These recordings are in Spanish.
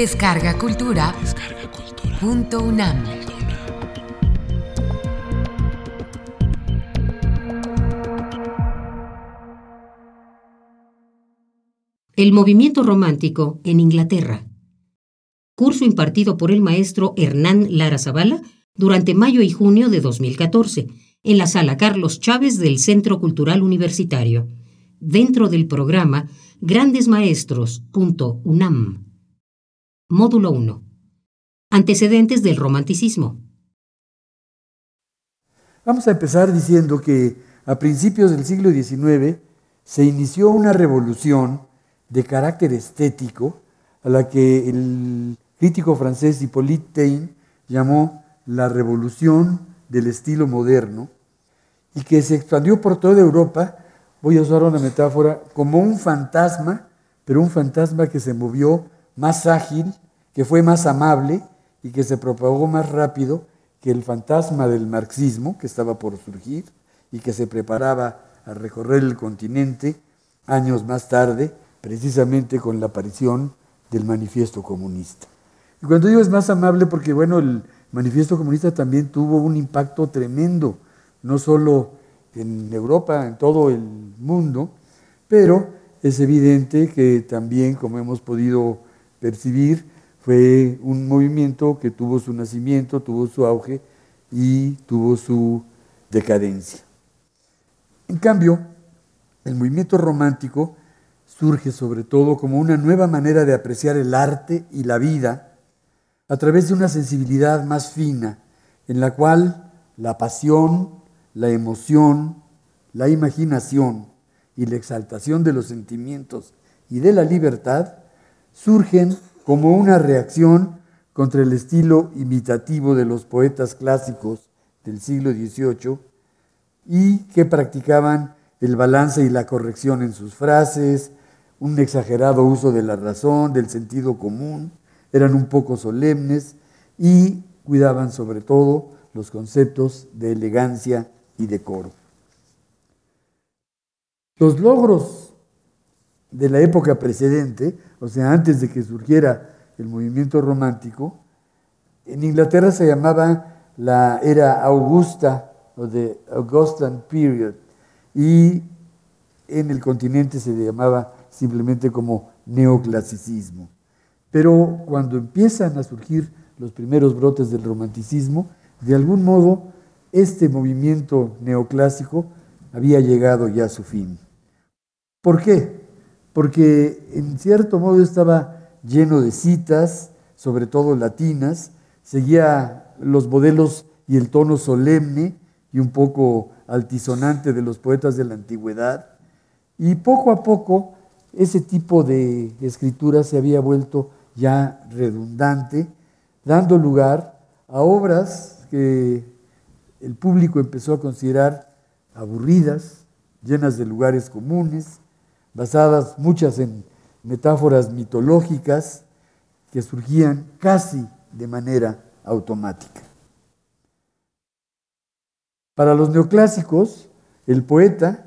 Descarga Cultura. Punto UNAM. El movimiento romántico en Inglaterra. Curso impartido por el maestro Hernán Lara Zavala durante mayo y junio de 2014 en la sala Carlos Chávez del Centro Cultural Universitario, dentro del programa Grandes Maestros.unam. Módulo 1. Antecedentes del romanticismo. Vamos a empezar diciendo que a principios del siglo XIX se inició una revolución de carácter estético a la que el crítico francés Hippolyte Taine llamó la revolución del estilo moderno y que se expandió por toda Europa, voy a usar una metáfora, como un fantasma, pero un fantasma que se movió más ágil, que fue más amable y que se propagó más rápido que el fantasma del marxismo que estaba por surgir y que se preparaba a recorrer el continente años más tarde, precisamente con la aparición del manifiesto comunista. Y cuando digo es más amable porque, bueno, el manifiesto comunista también tuvo un impacto tremendo, no solo en Europa, en todo el mundo, pero es evidente que también, como hemos podido percibir, fue un movimiento que tuvo su nacimiento, tuvo su auge y tuvo su decadencia. En cambio, el movimiento romántico surge sobre todo como una nueva manera de apreciar el arte y la vida a través de una sensibilidad más fina, en la cual la pasión, la emoción, la imaginación y la exaltación de los sentimientos y de la libertad surgen como una reacción contra el estilo imitativo de los poetas clásicos del siglo XVIII y que practicaban el balance y la corrección en sus frases, un exagerado uso de la razón, del sentido común, eran un poco solemnes y cuidaban sobre todo los conceptos de elegancia y decoro. Los logros de la época precedente, o sea, antes de que surgiera el movimiento romántico, en Inglaterra se llamaba la era Augusta o the Augustan Period y en el continente se llamaba simplemente como neoclasicismo. Pero cuando empiezan a surgir los primeros brotes del romanticismo, de algún modo este movimiento neoclásico había llegado ya a su fin. ¿Por qué? Porque en cierto modo estaba lleno de citas, sobre todo latinas, seguía los modelos y el tono solemne y un poco altisonante de los poetas de la antigüedad, y poco a poco ese tipo de escritura se había vuelto ya redundante, dando lugar a obras que el público empezó a considerar aburridas, llenas de lugares comunes, basadas muchas en metáforas mitológicas que surgían casi de manera automática. Para los neoclásicos, el poeta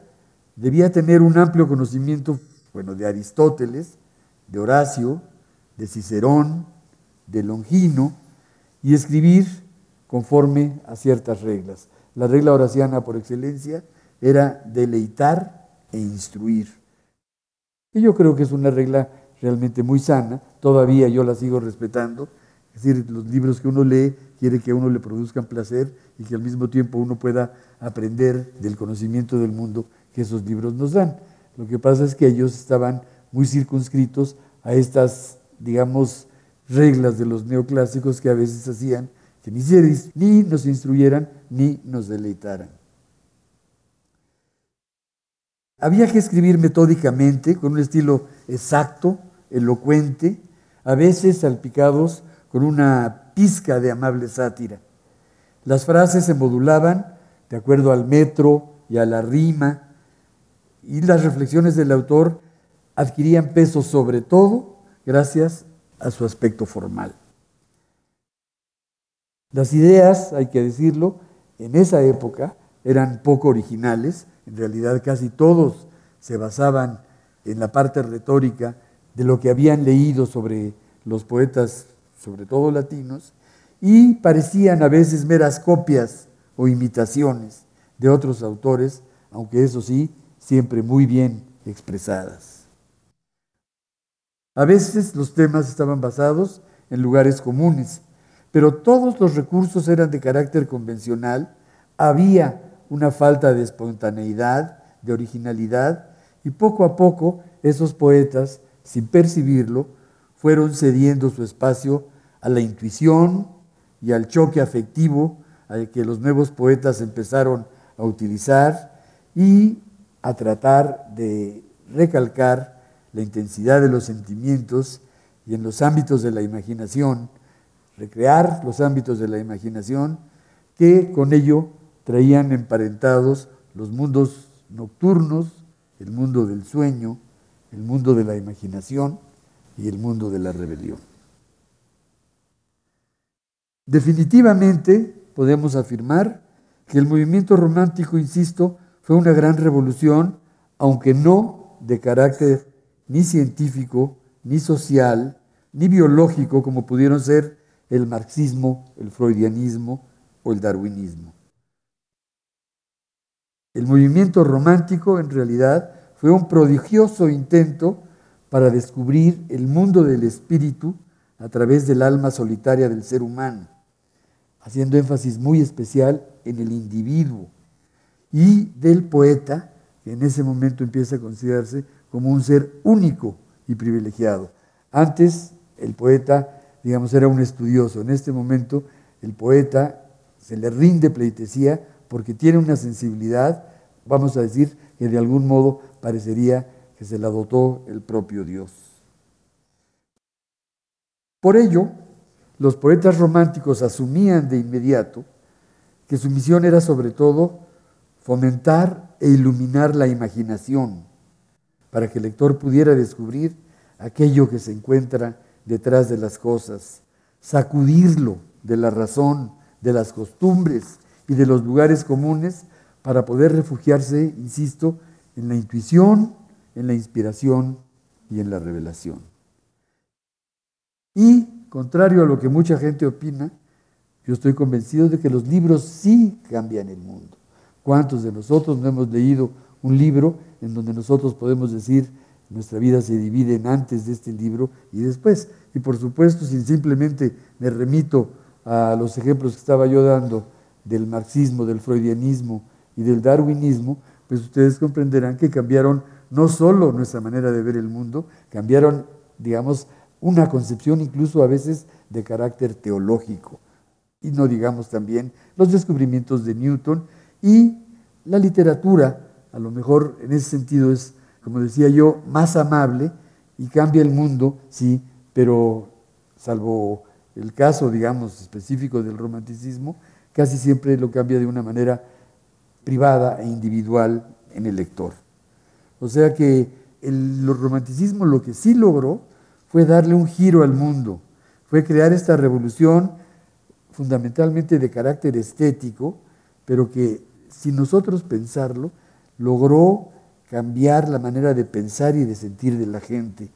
debía tener un amplio conocimiento bueno, de Aristóteles, de Horacio, de Cicerón, de Longino, y escribir conforme a ciertas reglas. La regla horaciana por excelencia era deleitar e instruir. Y yo creo que es una regla realmente muy sana, todavía yo la sigo respetando. Es decir, los libros que uno lee quiere que a uno le produzcan placer y que al mismo tiempo uno pueda aprender del conocimiento del mundo que esos libros nos dan. Lo que pasa es que ellos estaban muy circunscritos a estas, digamos, reglas de los neoclásicos que a veces hacían que ni, ni nos instruyeran ni nos deleitaran. Había que escribir metódicamente, con un estilo exacto, elocuente, a veces salpicados con una pizca de amable sátira. Las frases se modulaban de acuerdo al metro y a la rima, y las reflexiones del autor adquirían peso sobre todo gracias a su aspecto formal. Las ideas, hay que decirlo, en esa época eran poco originales, en realidad casi todos se basaban en la parte retórica de lo que habían leído sobre los poetas, sobre todo latinos, y parecían a veces meras copias o imitaciones de otros autores, aunque eso sí, siempre muy bien expresadas. A veces los temas estaban basados en lugares comunes, pero todos los recursos eran de carácter convencional, había una falta de espontaneidad, de originalidad, y poco a poco esos poetas, sin percibirlo, fueron cediendo su espacio a la intuición y al choque afectivo que los nuevos poetas empezaron a utilizar y a tratar de recalcar la intensidad de los sentimientos y en los ámbitos de la imaginación, recrear los ámbitos de la imaginación que con ello traían emparentados los mundos nocturnos, el mundo del sueño, el mundo de la imaginación y el mundo de la rebelión. Definitivamente podemos afirmar que el movimiento romántico, insisto, fue una gran revolución, aunque no de carácter ni científico, ni social, ni biológico, como pudieron ser el marxismo, el freudianismo o el darwinismo. El movimiento romántico, en realidad, fue un prodigioso intento para descubrir el mundo del espíritu a través del alma solitaria del ser humano haciendo énfasis muy especial en el individuo y del poeta, que en ese momento empieza a considerarse como un ser único y privilegiado. Antes el poeta, digamos, era un estudioso. En este momento el poeta se le rinde pleitesía porque tiene una sensibilidad, vamos a decir, que de algún modo parecería que se la dotó el propio Dios. Por ello, los poetas románticos asumían de inmediato que su misión era sobre todo fomentar e iluminar la imaginación para que el lector pudiera descubrir aquello que se encuentra detrás de las cosas, sacudirlo de la razón, de las costumbres y de los lugares comunes para poder refugiarse, insisto, en la intuición, en la inspiración y en la revelación. Y Contrario a lo que mucha gente opina, yo estoy convencido de que los libros sí cambian el mundo. ¿Cuántos de nosotros no hemos leído un libro en donde nosotros podemos decir nuestra vida se divide en antes de este libro y después? Y por supuesto, si simplemente me remito a los ejemplos que estaba yo dando del marxismo, del freudianismo y del darwinismo, pues ustedes comprenderán que cambiaron no solo nuestra manera de ver el mundo, cambiaron, digamos, una concepción incluso a veces de carácter teológico. Y no digamos también los descubrimientos de Newton y la literatura, a lo mejor en ese sentido es, como decía yo, más amable y cambia el mundo, sí, pero salvo el caso, digamos, específico del romanticismo, casi siempre lo cambia de una manera privada e individual en el lector. O sea que el romanticismo lo que sí logró fue darle un giro al mundo, fue crear esta revolución fundamentalmente de carácter estético, pero que sin nosotros pensarlo, logró cambiar la manera de pensar y de sentir de la gente.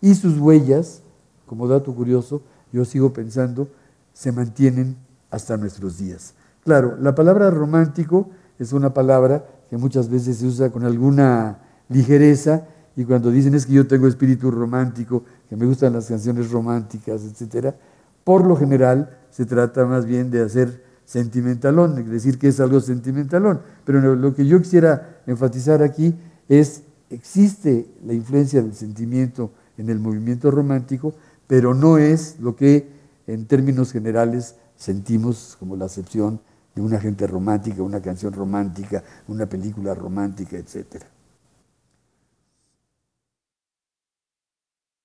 Y sus huellas, como dato curioso, yo sigo pensando, se mantienen hasta nuestros días. Claro, la palabra romántico es una palabra que muchas veces se usa con alguna ligereza y cuando dicen es que yo tengo espíritu romántico, que me gustan las canciones románticas, etc., por lo general se trata más bien de hacer sentimentalón, es decir, que es algo sentimentalón. Pero lo que yo quisiera enfatizar aquí es, existe la influencia del sentimiento en el movimiento romántico, pero no es lo que en términos generales sentimos como la acepción de una gente romántica, una canción romántica, una película romántica, etcétera.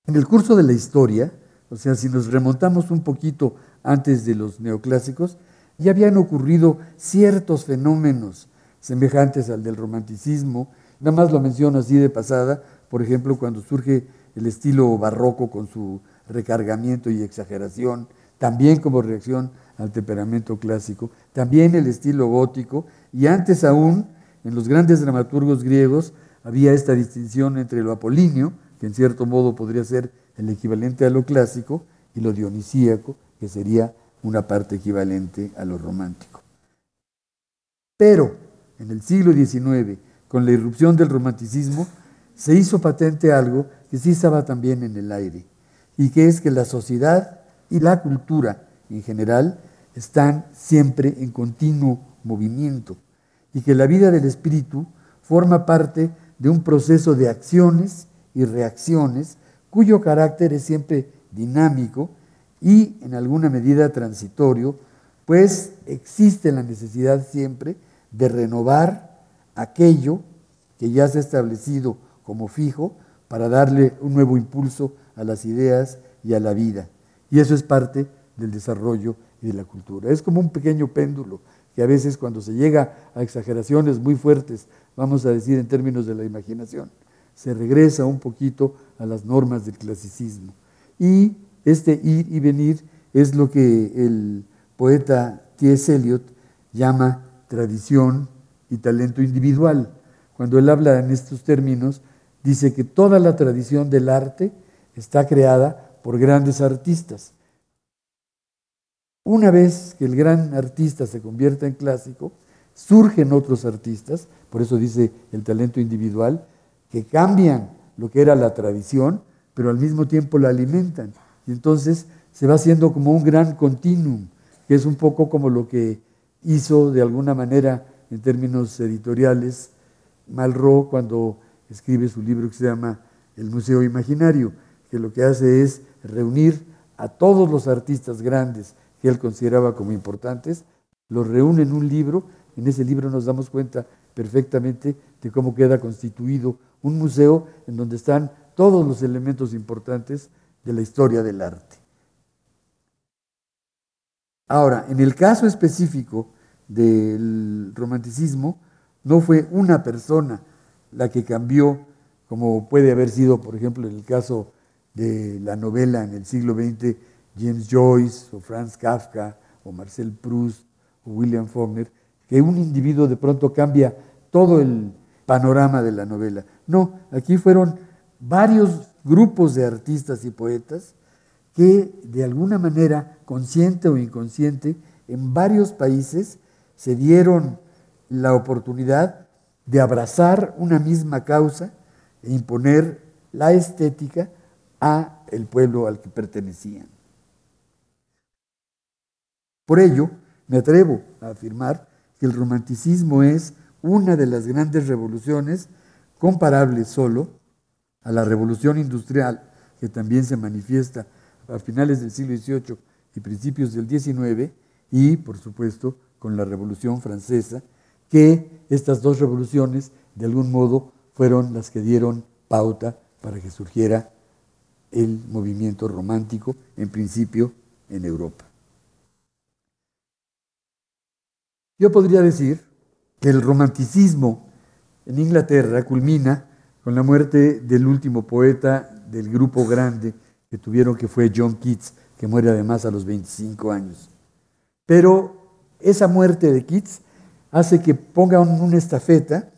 En el curso de la historia, o sea, si nos remontamos un poquito antes de los neoclásicos, ya habían ocurrido ciertos fenómenos semejantes al del romanticismo. Nada más lo menciono así de pasada, por ejemplo, cuando surge el estilo barroco con su recargamiento y exageración, también como reacción al temperamento clásico, también el estilo gótico, y antes aún, en los grandes dramaturgos griegos, había esta distinción entre lo apolíneo, que en cierto modo podría ser el equivalente a lo clásico, y lo dionisíaco, que sería una parte equivalente a lo romántico. Pero en el siglo XIX, con la irrupción del romanticismo, se hizo patente algo que sí estaba también en el aire, y que es que la sociedad y la cultura en general están siempre en continuo movimiento, y que la vida del espíritu forma parte de un proceso de acciones y reacciones cuyo carácter es siempre dinámico y en alguna medida transitorio, pues existe la necesidad siempre de renovar aquello que ya se ha establecido como fijo para darle un nuevo impulso a las ideas y a la vida. Y eso es parte del desarrollo y de la cultura. Es como un pequeño péndulo que a veces cuando se llega a exageraciones muy fuertes, vamos a decir en términos de la imaginación, se regresa un poquito a las normas del clasicismo. Y este ir y venir es lo que el poeta T.S. Eliot llama tradición y talento individual. Cuando él habla en estos términos, dice que toda la tradición del arte está creada por grandes artistas. Una vez que el gran artista se convierta en clásico, surgen otros artistas, por eso dice el talento individual, que cambian lo que era la tradición, pero al mismo tiempo la alimentan. Y entonces se va haciendo como un gran continuum, que es un poco como lo que hizo de alguna manera en términos editoriales Malraux cuando escribe su libro que se llama El Museo Imaginario, que lo que hace es reunir a todos los artistas grandes que él consideraba como importantes, los reúne en un libro, en ese libro nos damos cuenta perfectamente de cómo queda constituido un museo en donde están todos los elementos importantes de la historia del arte. Ahora, en el caso específico del romanticismo, no fue una persona la que cambió, como puede haber sido, por ejemplo, en el caso de la novela en el siglo XX, James Joyce o Franz Kafka o Marcel Proust o William Faulkner, que un individuo de pronto cambia todo el panorama de la novela. No, aquí fueron varios grupos de artistas y poetas que de alguna manera, consciente o inconsciente, en varios países se dieron la oportunidad de abrazar una misma causa e imponer la estética a el pueblo al que pertenecían. Por ello, me atrevo a afirmar que el romanticismo es una de las grandes revoluciones comparables solo a la revolución industrial, que también se manifiesta a finales del siglo XVIII y principios del XIX, y por supuesto con la revolución francesa, que estas dos revoluciones de algún modo fueron las que dieron pauta para que surgiera el movimiento romántico, en principio en Europa. Yo podría decir que el romanticismo en Inglaterra culmina con la muerte del último poeta del grupo grande que tuvieron, que fue John Keats, que muere además a los 25 años. Pero esa muerte de Keats hace que pongan una estafeta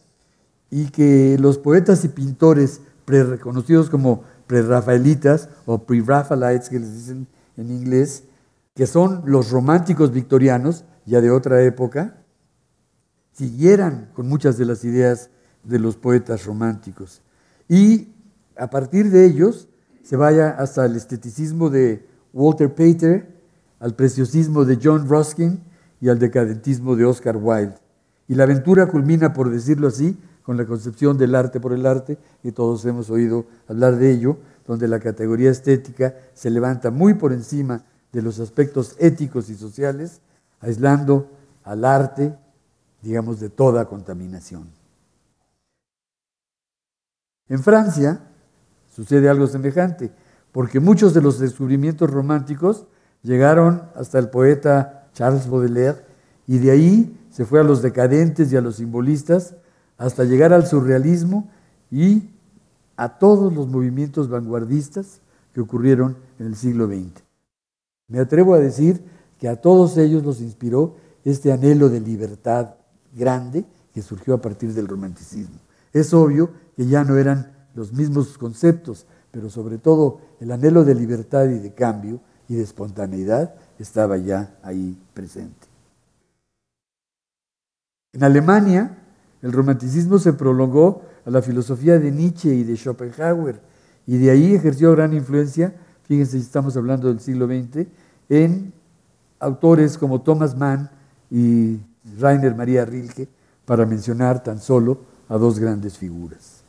y que los poetas y pintores reconocidos como pre-rafaelitas o pre-rafaelites, que les dicen en inglés, que son los románticos victorianos, ya de otra época, siguieran con muchas de las ideas de los poetas románticos. Y a partir de ellos se vaya hasta el esteticismo de Walter Pater, al preciosismo de John Ruskin y al decadentismo de Oscar Wilde. Y la aventura culmina, por decirlo así, con la concepción del arte por el arte, y todos hemos oído hablar de ello, donde la categoría estética se levanta muy por encima de los aspectos éticos y sociales, aislando al arte, digamos, de toda contaminación. En Francia sucede algo semejante, porque muchos de los descubrimientos románticos llegaron hasta el poeta Charles Baudelaire y de ahí se fue a los decadentes y a los simbolistas hasta llegar al surrealismo y a todos los movimientos vanguardistas que ocurrieron en el siglo XX. Me atrevo a decir que a todos ellos los inspiró este anhelo de libertad grande que surgió a partir del romanticismo. Es obvio que ya no eran los mismos conceptos, pero sobre todo el anhelo de libertad y de cambio y de espontaneidad estaba ya ahí presente. En Alemania, el romanticismo se prolongó a la filosofía de Nietzsche y de Schopenhauer, y de ahí ejerció gran influencia, fíjense, estamos hablando del siglo XX, en autores como Thomas Mann y Rainer Maria Rilke, para mencionar tan solo a dos grandes figuras.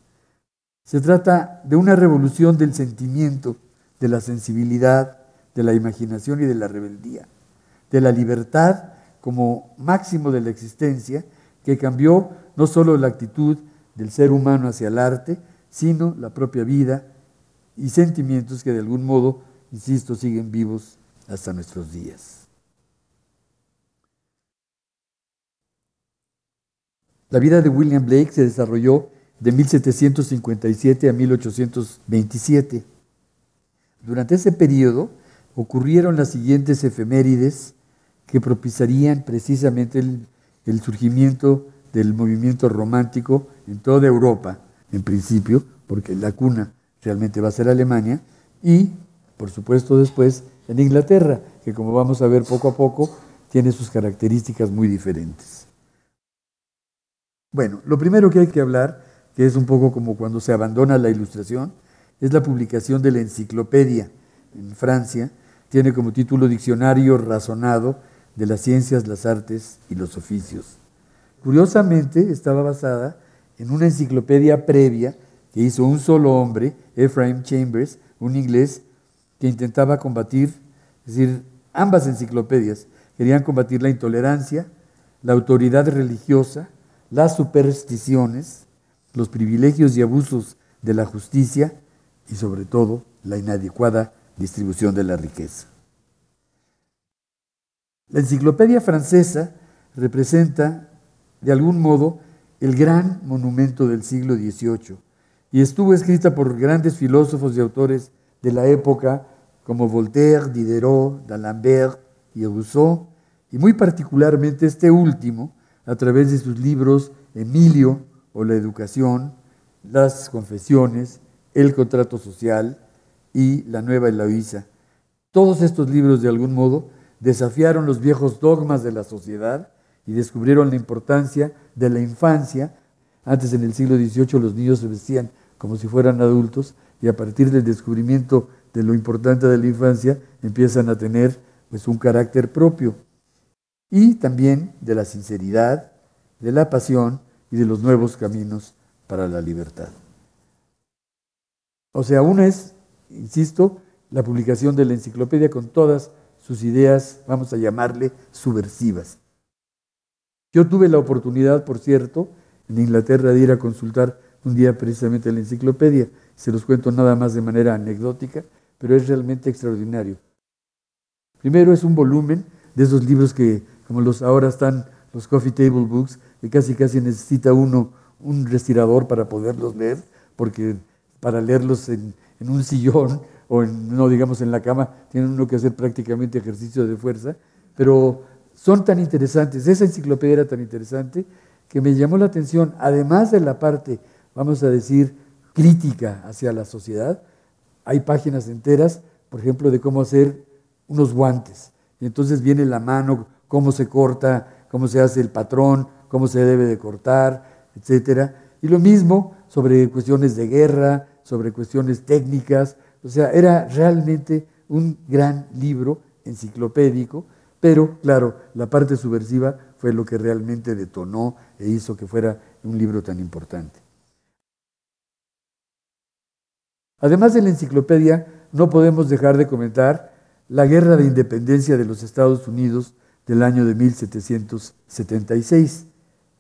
Se trata de una revolución del sentimiento, de la sensibilidad, de la imaginación y de la rebeldía, de la libertad como máximo de la existencia, que cambió no solo la actitud del ser humano hacia el arte, sino la propia vida y sentimientos que de algún modo, insisto, siguen vivos hasta nuestros días. La vida de William Blake se desarrolló de 1757 a 1827. Durante ese periodo ocurrieron las siguientes efemérides que propiciarían precisamente el, el surgimiento del movimiento romántico en toda Europa, en principio, porque la cuna realmente va a ser Alemania, y por supuesto después en Inglaterra, que como vamos a ver poco a poco, tiene sus características muy diferentes. Bueno, lo primero que hay que hablar, que es un poco como cuando se abandona la ilustración, es la publicación de la enciclopedia en Francia. Tiene como título Diccionario Razonado de las Ciencias, las Artes y los Oficios. Curiosamente, estaba basada en una enciclopedia previa que hizo un solo hombre, Ephraim Chambers, un inglés, que intentaba combatir, es decir, ambas enciclopedias querían combatir la intolerancia, la autoridad religiosa, las supersticiones, los privilegios y abusos de la justicia y sobre todo la inadecuada distribución de la riqueza. La enciclopedia francesa representa, de algún modo, el gran monumento del siglo XVIII y estuvo escrita por grandes filósofos y autores de la época como Voltaire, Diderot, D'Alembert y Rousseau, y muy particularmente este último, a través de sus libros Emilio o la educación, las confesiones, el contrato social y la nueva Eloísa. Todos estos libros, de algún modo, desafiaron los viejos dogmas de la sociedad y descubrieron la importancia de la infancia. Antes, en el siglo XVIII, los niños se vestían como si fueran adultos y a partir del descubrimiento de lo importante de la infancia empiezan a tener pues, un carácter propio. Y también de la sinceridad, de la pasión y de los nuevos caminos para la libertad. O sea, una es, insisto, la publicación de la enciclopedia con todas sus ideas, vamos a llamarle, subversivas. Yo tuve la oportunidad, por cierto, en Inglaterra de ir a consultar un día precisamente la enciclopedia. Se los cuento nada más de manera anecdótica, pero es realmente extraordinario. Primero es un volumen de esos libros que, como los ahora están los coffee table books, que casi casi necesita uno un respirador para poderlos leer, porque para leerlos en, en un sillón o no digamos en la cama, tienen uno que hacer prácticamente ejercicio de fuerza, pero son tan interesantes, esa enciclopedia era tan interesante que me llamó la atención, además de la parte, vamos a decir, crítica hacia la sociedad, hay páginas enteras, por ejemplo, de cómo hacer unos guantes. Y entonces viene la mano, cómo se corta, cómo se hace el patrón, cómo se debe de cortar, etc. Y lo mismo sobre cuestiones de guerra, sobre cuestiones técnicas, o sea, era realmente un gran libro enciclopédico, pero claro, la parte subversiva fue lo que realmente detonó e hizo que fuera un libro tan importante. Además de la enciclopedia, no podemos dejar de comentar la guerra de independencia de los Estados Unidos del año de 1776.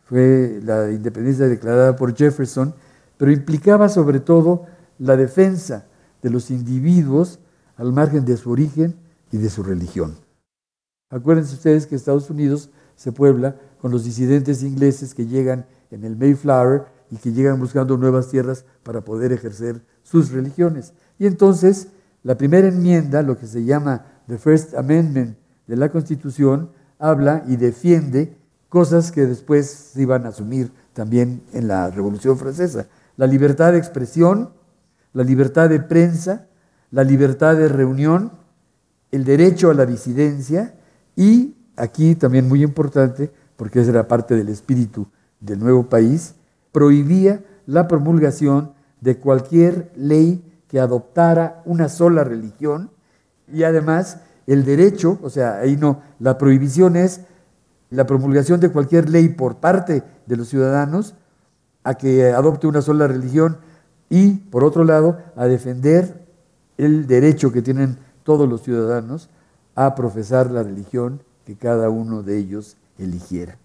Fue la independencia declarada por Jefferson, pero implicaba sobre todo la defensa de los individuos al margen de su origen y de su religión. Acuérdense ustedes que Estados Unidos se puebla con los disidentes ingleses que llegan en el Mayflower y que llegan buscando nuevas tierras para poder ejercer sus religiones. Y entonces la primera enmienda, lo que se llama the First Amendment de la Constitución, habla y defiende cosas que después se iban a asumir también en la Revolución Francesa. La libertad de expresión, la libertad de prensa, la libertad de reunión el derecho a la disidencia y, aquí también muy importante, porque esa era parte del espíritu del nuevo país, prohibía la promulgación de cualquier ley que adoptara una sola religión y además el derecho, o sea, ahí no, la prohibición es la promulgación de cualquier ley por parte de los ciudadanos a que adopte una sola religión y, por otro lado, a defender el derecho que tienen todos los ciudadanos a profesar la religión que cada uno de ellos eligiera.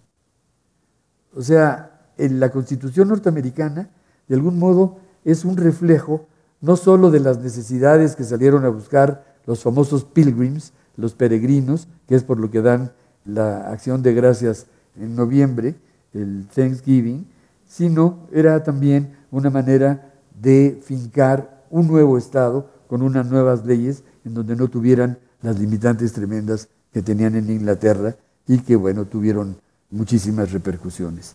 O sea, en la Constitución norteamericana, de algún modo, es un reflejo no solo de las necesidades que salieron a buscar los famosos pilgrims, los peregrinos, que es por lo que dan la acción de gracias en noviembre, el Thanksgiving, sino era también una manera de fincar un nuevo Estado con unas nuevas leyes en donde no tuvieran las limitantes tremendas que tenían en Inglaterra y que, bueno, tuvieron muchísimas repercusiones.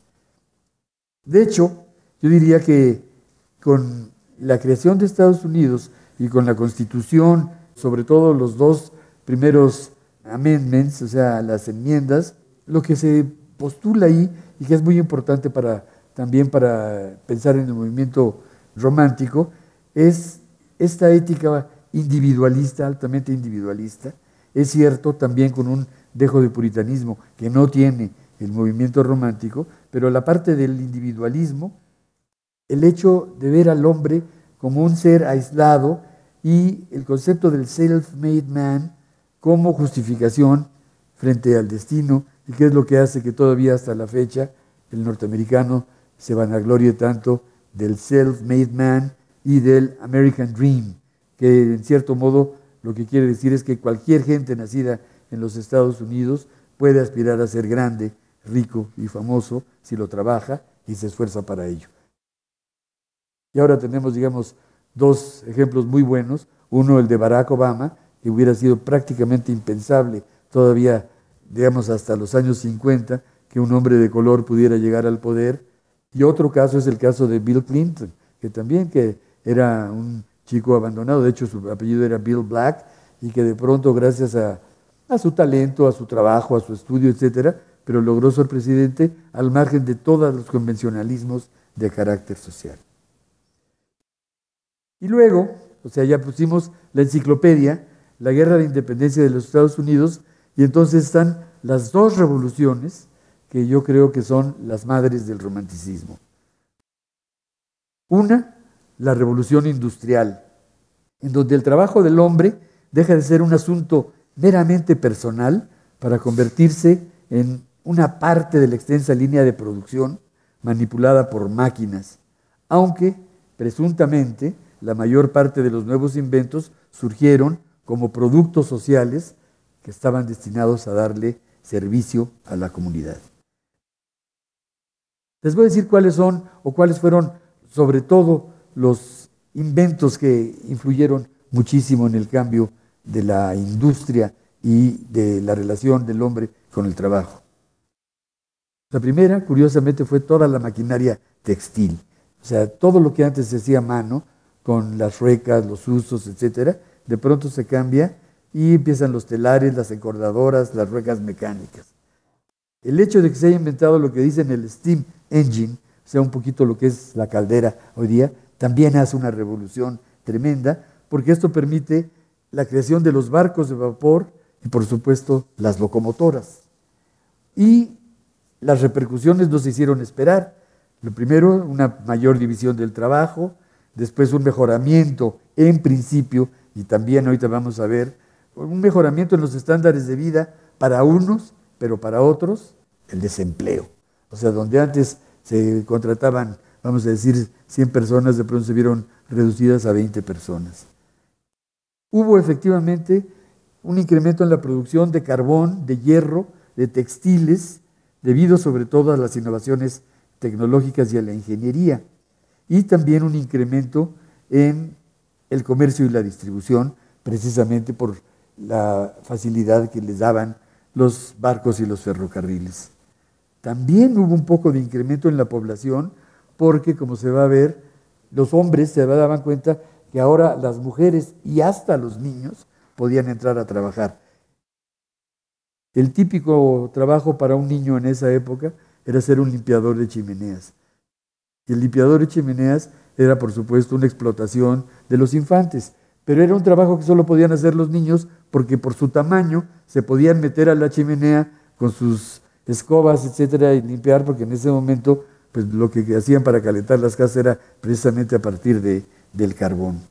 De hecho, yo diría que con la creación de Estados Unidos y con la Constitución, sobre todo los dos primeros amendments, o sea, las enmiendas, lo que se postula ahí y que es muy importante para, también para pensar en el movimiento romántico, es esta ética individualista, altamente individualista, es cierto también con un dejo de puritanismo que no tiene el movimiento romántico, pero la parte del individualismo, el hecho de ver al hombre como un ser aislado y el concepto del self-made man como justificación frente al destino y qué es lo que hace que todavía hasta la fecha el norteamericano se vanaglorie tanto del self-made man y del American Dream, que en cierto modo lo que quiere decir es que cualquier gente nacida en los Estados Unidos puede aspirar a ser grande, rico y famoso si lo trabaja y se esfuerza para ello. Y ahora tenemos, digamos, dos ejemplos muy buenos. Uno, el de Barack Obama, que hubiera sido prácticamente impensable todavía, digamos, hasta los años 50, que un hombre de color pudiera llegar al poder. Y otro caso es el caso de Bill Clinton, que también que era un chico abandonado, de hecho su apellido era Bill Black, y que de pronto gracias a, su talento, a su trabajo, a su estudio, etcétera, pero logró ser presidente al margen de todos los convencionalismos de carácter social. Y luego, o sea, ya pusimos la enciclopedia, la guerra de independencia de los Estados Unidos, y entonces están las dos revoluciones que yo creo que son las madres del romanticismo. Una, la revolución industrial, en donde el trabajo del hombre deja de ser un asunto meramente personal para convertirse en una parte de la extensa línea de producción manipulada por máquinas, aunque presuntamente la mayor parte de los nuevos inventos surgieron como productos sociales que estaban destinados a darle servicio a la comunidad. Les voy a decir cuáles son o cuáles fueron sobre todo los inventos que influyeron muchísimo en el cambio de la industria y de la relación del hombre con el trabajo. La primera, curiosamente, fue toda la maquinaria textil. O sea, todo lo que antes se hacía a mano, con las ruecas, los usos, etcétera, de pronto se cambia y empiezan los telares, las encordadoras, las ruecas mecánicas. El hecho de que se haya inventado lo que dicen el steam engine, o sea, un poquito lo que es la caldera hoy día, también hace una revolución tremenda, porque esto permite la creación de los barcos de vapor y por supuesto las locomotoras. Y las repercusiones no se hicieron esperar. Lo primero, una mayor división del trabajo, después un mejoramiento en principio, y también ahorita vamos a ver, un mejoramiento en los estándares de vida para unos, pero para otros, el desempleo. O sea, donde antes se contrataban vamos a decir, 100 personas, de pronto se vieron reducidas a 20 personas. Hubo efectivamente un incremento en la producción de carbón, de hierro, de textiles, debido sobre todo a las innovaciones tecnológicas y a la ingeniería, y también un incremento en el comercio y la distribución, precisamente por la facilidad que les daban los barcos y los ferrocarriles. También hubo un poco de incremento en la población, porque como se va a ver, los hombres se daban cuenta que ahora las mujeres y hasta los niños podían entrar a trabajar. El típico trabajo para un niño en esa época era ser un limpiador de chimeneas. El limpiador de chimeneas era, por supuesto, una explotación de los infantes, pero era un trabajo que solo podían hacer los niños porque por su tamaño se podían meter a la chimenea con sus escobas, etcétera, y limpiar, porque en ese momento pues, lo que hacían para calentar las casas era precisamente a partir de, del carbón.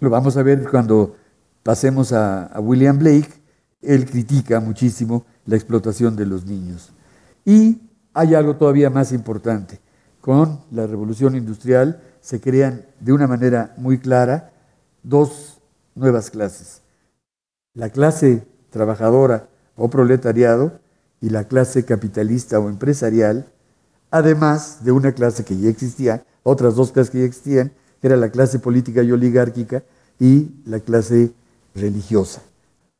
Lo vamos a ver cuando pasemos a William Blake, él critica muchísimo la explotación de los niños. Y hay algo todavía más importante. Con la revolución industrial se crean de una manera muy clara dos nuevas clases. La clase trabajadora o proletariado y la clase capitalista o empresarial, además de una clase que ya existía, otras dos clases que ya existían, que era la clase política y oligárquica y la clase religiosa.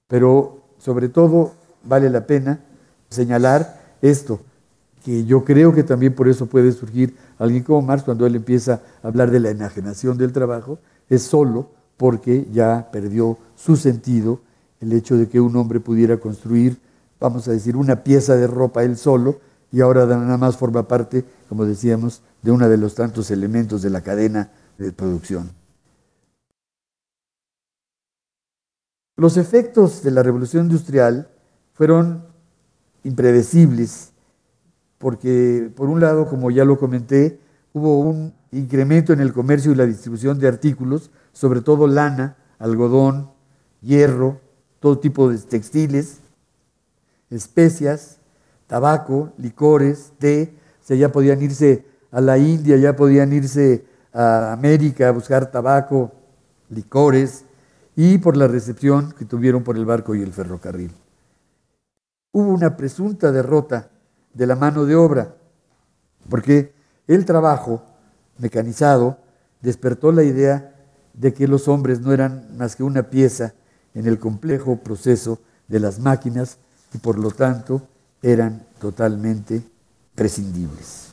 Pero sobre todo vale la pena señalar esto, que yo creo que también por eso puede surgir alguien como Marx cuando él empieza a hablar de la enajenación del trabajo, es solo porque ya perdió su sentido el hecho de que un hombre pudiera construir, vamos a decir, una pieza de ropa él solo y ahora nada más forma parte, como decíamos, de uno de los tantos elementos de la cadena de producción. Los efectos de la revolución industrial fueron impredecibles, porque por un lado, como ya lo comenté, hubo un incremento en el comercio y la distribución de artículos, sobre todo lana, algodón, hierro, todo tipo de textiles, especias, tabaco, licores, té, o sea, ya podían irse a la India, ya podían irse a América a buscar tabaco, licores, y por la recepción que tuvieron por el barco y el ferrocarril. Hubo una presunta derrota de la mano de obra, porque el trabajo mecanizado despertó la idea de que los hombres no eran más que una pieza en el complejo proceso de las máquinas y por lo tanto eran totalmente prescindibles.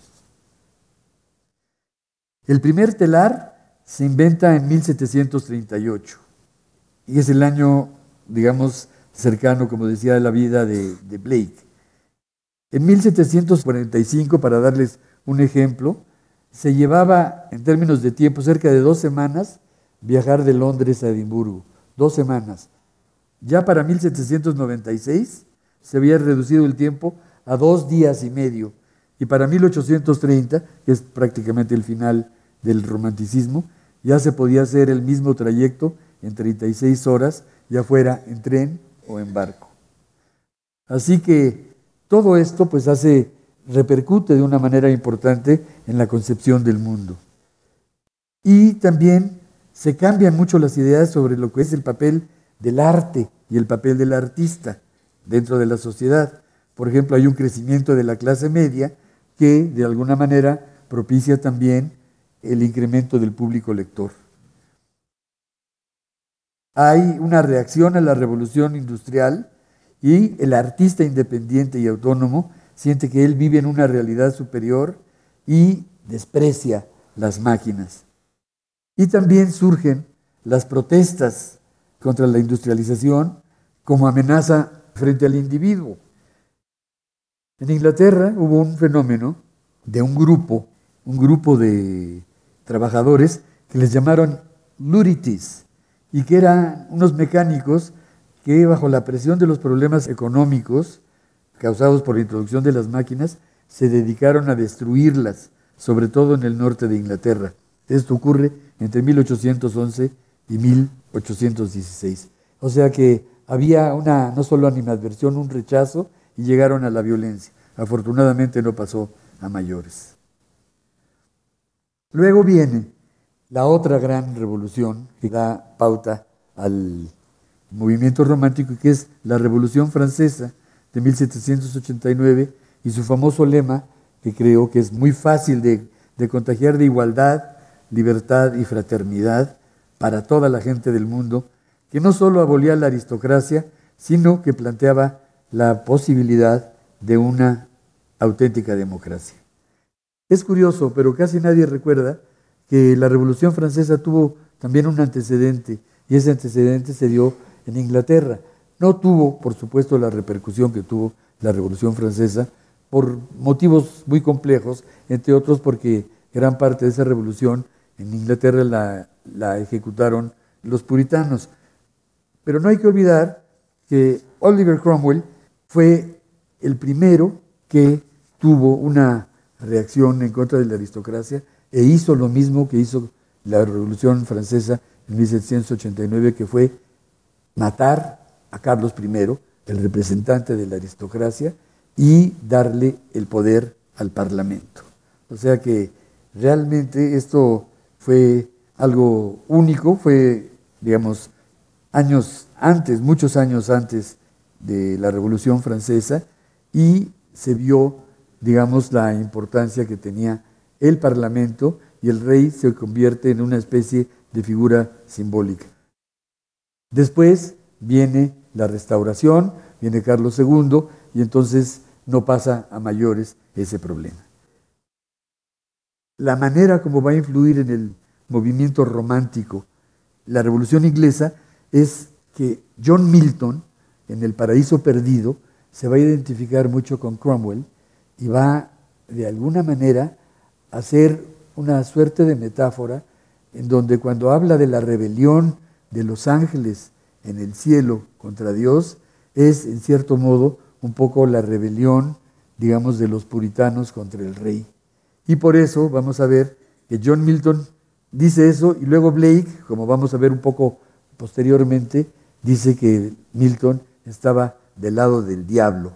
El primer telar se inventa en 1738 y es el año, digamos, cercano, como decía, a la vida de, de Blake. En 1745, para darles un ejemplo, se llevaba en términos de tiempo cerca de dos semanas viajar de Londres a Edimburgo, dos semanas. Ya para 1796 se había reducido el tiempo a dos días y medio. Y para 1830, que es prácticamente el final del romanticismo, ya se podía hacer el mismo trayecto en 36 horas, ya fuera en tren o en barco. Así que todo esto pues hace, repercute de una manera importante en la concepción del mundo. Y también se cambian mucho las ideas sobre lo que es el papel del arte y el papel del artista dentro de la sociedad. Por ejemplo, hay un crecimiento de la clase media que de alguna manera propicia también el incremento del público lector. Hay una reacción a la revolución industrial y el artista independiente y autónomo siente que él vive en una realidad superior y desprecia las máquinas. Y también surgen las protestas contra la industrialización como amenaza frente al individuo. En Inglaterra hubo un fenómeno de un grupo, un grupo de trabajadores que les llamaron luritis y que eran unos mecánicos que bajo la presión de los problemas económicos causados por la introducción de las máquinas se dedicaron a destruirlas, sobre todo en el norte de Inglaterra. Esto ocurre entre 1811 y 1816. O sea que había una, no solo animadversión, un rechazo y llegaron a la violencia. Afortunadamente no pasó a mayores. Luego viene la otra gran revolución que da pauta al movimiento romántico, que es la Revolución Francesa de 1789 y su famoso lema, que creo que es muy fácil de, contagiar de igualdad, libertad y fraternidad para toda la gente del mundo, que no solo abolía la aristocracia, sino que planteaba la posibilidad de una auténtica democracia. Es curioso, pero casi nadie recuerda que la Revolución Francesa tuvo también un antecedente, y ese antecedente se dio en Inglaterra. No tuvo, por supuesto, la repercusión que tuvo la Revolución Francesa por motivos muy complejos, entre otros porque gran parte de esa revolución en Inglaterra la, la ejecutaron los puritanos. Pero no hay que olvidar que Oliver Cromwell fue el primero que tuvo una reacción en contra de la aristocracia e hizo lo mismo que hizo la Revolución Francesa en 1789, que fue matar a Carlos I, el representante de la aristocracia, y darle el poder al Parlamento. O sea que realmente esto fue algo único, fue, digamos, años antes, muchos años antes de la Revolución Francesa, y se vio, digamos, la importancia que tenía el Parlamento y el rey se convierte en una especie de figura simbólica. Después viene la restauración, viene Carlos II y entonces no pasa a mayores ese problema. La manera como va a influir en el movimiento romántico la Revolución Inglesa es que John Milton, en El Paraíso Perdido, se va a identificar mucho con Cromwell y va de alguna manera a hacer una suerte de metáfora en donde cuando habla de la rebelión de los ángeles en el cielo contra Dios, es en cierto modo un poco la rebelión, digamos, de los puritanos contra el rey. Y por eso vamos a ver que John Milton dice eso y luego Blake, como vamos a ver un poco posteriormente, dice que Milton estaba del lado del diablo,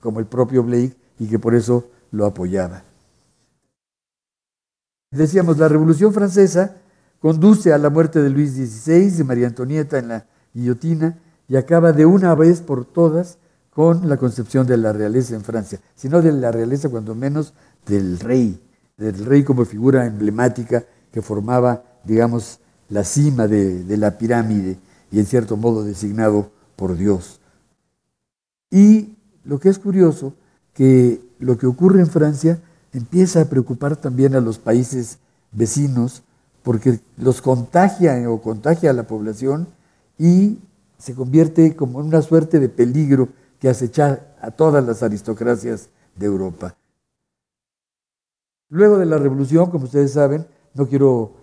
como el propio Blake, y que por eso lo apoyaba. Decíamos, la Revolución Francesa conduce a la muerte de Luis XVI, de María Antonieta en la guillotina, y acaba de una vez por todas con la concepción de la realeza en Francia, sino de la realeza cuando menos del rey, del rey como figura emblemática que formaba, digamos, la cima de, de la pirámide y en cierto modo designado por Dios. Y lo que es curioso, que lo que ocurre en Francia empieza a preocupar también a los países vecinos porque los contagia o contagia a la población y se convierte como en una suerte de peligro que acecha a todas las aristocracias de Europa. Luego de la revolución, como ustedes saben, no quiero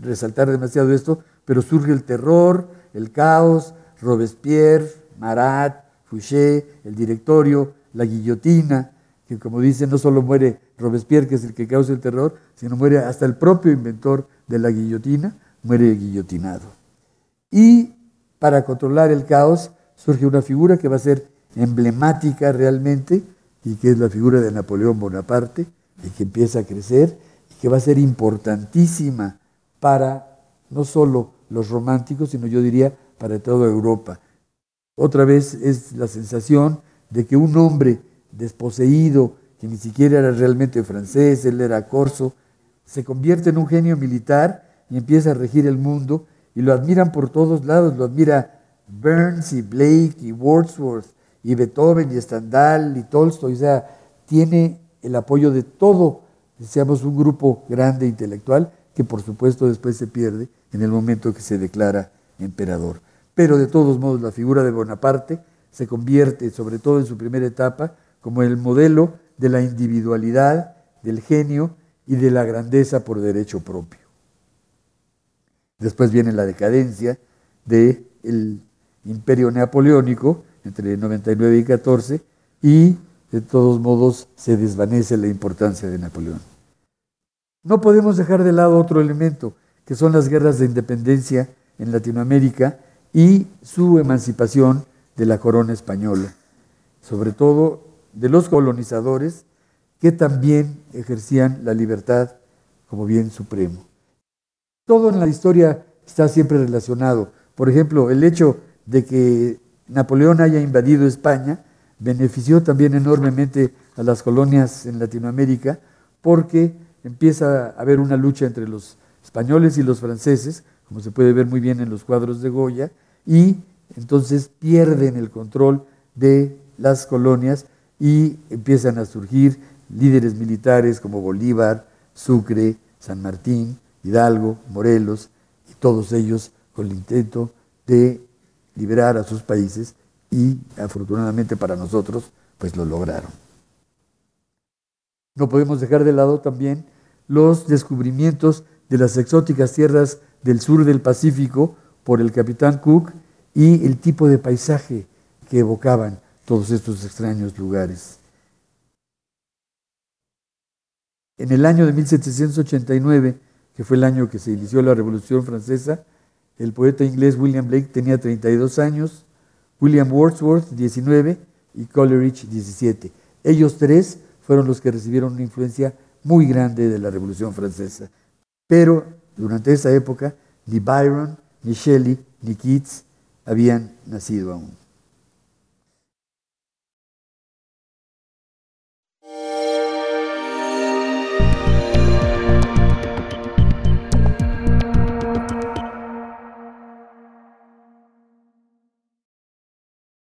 resaltar demasiado esto, pero surge el terror, el caos, Robespierre, Marat, Fouché, el directorio, la guillotina, que como dicen, no solo muere Robespierre, que es el que causa el terror, sino muere hasta el propio inventor de la guillotina, muere guillotinado. Y para controlar el caos surge una figura que va a ser emblemática realmente y que es la figura de Napoleón Bonaparte y que empieza a crecer y que va a ser importantísima para no solo los románticos, sino yo diría para toda Europa. Otra vez es la sensación de que un hombre desposeído, que ni siquiera era realmente francés, él era corso, se convierte en un genio militar y empieza a regir el mundo y lo admiran por todos lados, lo admira Burns y Blake y Wordsworth y Beethoven y Stendhal y Tolstoy, o sea, tiene el apoyo de todo, deseamos un grupo grande intelectual que por supuesto después se pierde en el momento que se declara emperador. Pero de todos modos la figura de Bonaparte se convierte, sobre todo en su primera etapa, como el modelo de la individualidad, del genio y de la grandeza por derecho propio. Después viene la decadencia del imperio napoleónico entre 99 y 14 y de todos modos se desvanece la importancia de Napoleón. No podemos dejar de lado otro elemento, que son las guerras de independencia en Latinoamérica y su emancipación de la corona española, sobre todo de los colonizadores que también ejercían la libertad como bien supremo. Todo en la historia está siempre relacionado. Por ejemplo, el hecho de que Napoleón haya invadido España benefició también enormemente a las colonias en Latinoamérica porque empieza a haber una lucha entre los españoles y los franceses, como se puede ver muy bien en los cuadros de Goya, y entonces pierden el control de las colonias y empiezan a surgir líderes militares como Bolívar, Sucre, San Martín, Hidalgo, Morelos, y todos ellos con el intento de liberar a sus países y afortunadamente para nosotros, pues lo lograron. No podemos dejar de lado también los descubrimientos de las exóticas tierras del sur del Pacífico por el capitán Cook y el tipo de paisaje que evocaban todos estos extraños lugares. En el año de 1789, que fue el año que se inició la Revolución Francesa, el poeta inglés William Blake tenía 32 años, William Wordsworth 19 y Coleridge 17. Ellos tres fueron los que recibieron una influencia muy grande de la Revolución Francesa. Pero durante esa época ni Byron, ni Shelley, ni Keats habían nacido aún.